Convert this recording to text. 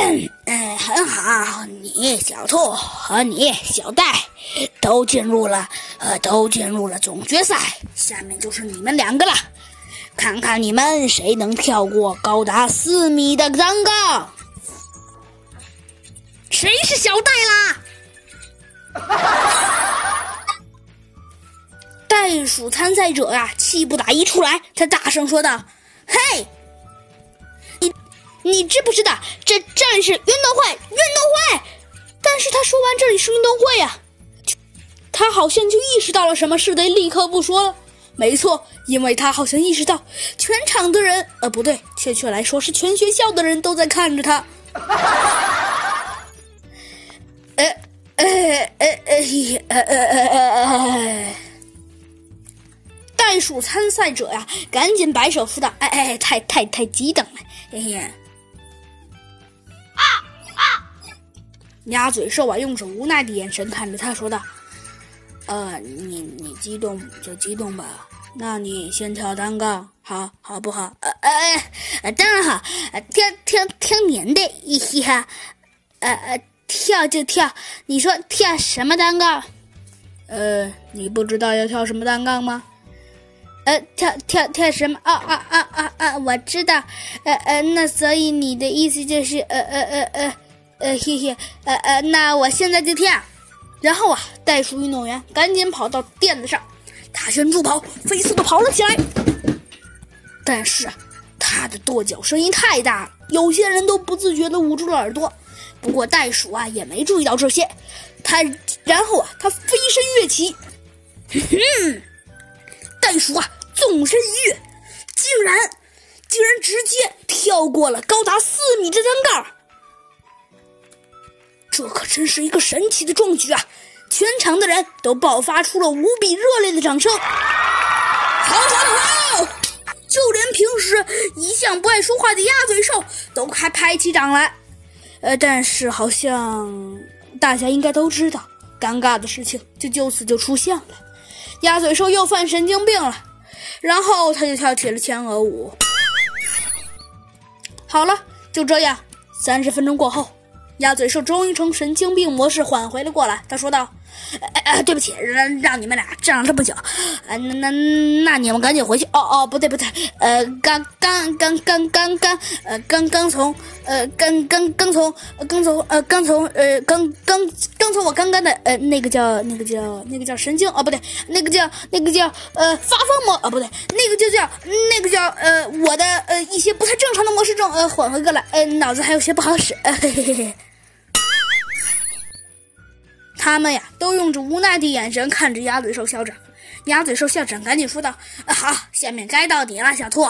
嗯，很好，你小兔和你小戴都进入了，呃，都进入了总决赛。下面就是你们两个了，看看你们谁能跳过高达四米的单杠。谁是小戴啦？袋鼠参赛者呀，气不打一处来，他大声说道：“嘿！”你知不知道这这里是运动会？运动会！但是他说完这里是运动会呀，他好像就意识到了什么，似的，立刻不说了。没错，因为他好像意识到全场的人，呃，不对，确切来说是全学校的人都在看着他。呃呃呃呃呃呃呃！袋鼠参赛者呀，赶紧摆手说道：“哎哎，太太太激动了，嘿嘿。”鸭嘴兽啊，用着无奈的眼神看着他，说道：“呃，你你激动就激动吧，那你先跳单杠，好好不好？呃呃呃，当然好，听听听您的一下，呃呃，跳就跳。你说跳什么单杠？呃，你不知道要跳什么单杠吗？呃，跳跳跳什么？啊啊啊啊啊！我知道，呃呃，那所以你的意思就是，呃呃呃呃。”呃，嘿嘿，呃呃，那我现在就跳。然后啊，袋鼠运动员赶紧跑到垫子上，大旋助跑，飞速的跑了起来。但是啊他的跺脚声音太大了，有些人都不自觉的捂住了耳朵。不过袋鼠啊也没注意到这些，他然后啊，他飞身跃起，哼，袋鼠啊纵身一跃，竟然竟然直接跳过了高达四米的单杠。这可真是一个神奇的壮举啊！全场的人都爆发出了无比热烈的掌声。好，好，好！就连平时一向不爱说话的鸭嘴兽都还拍起掌来。呃，但是好像大家应该都知道，尴尬的事情就就此就出现了。鸭嘴兽又犯神经病了，然后他就跳起了天鹅舞。好了，就这样，三十分钟过后。鸭嘴兽终于从神经病模式缓回了过来，他说道：“哎哎，对不起，让让你们俩站了这么久，呃，那那那你们赶紧回去。哦哦，不对不对，呃，刚刚刚刚刚刚，呃，刚刚从呃刚刚刚从刚从呃刚从呃刚刚刚从我刚刚的呃那个叫那个叫那个叫神经哦不对，那个叫那个叫呃发疯模哦不对，那个就叫那个叫呃我的呃一些不太正常的模式中呃缓回过来，呃脑子还有些不好使，呃、嘿嘿嘿嘿。”他们呀，都用着无奈的眼神看着鸭嘴兽校长。鸭嘴兽校长赶紧说道：“好，下面该到你了，小兔。”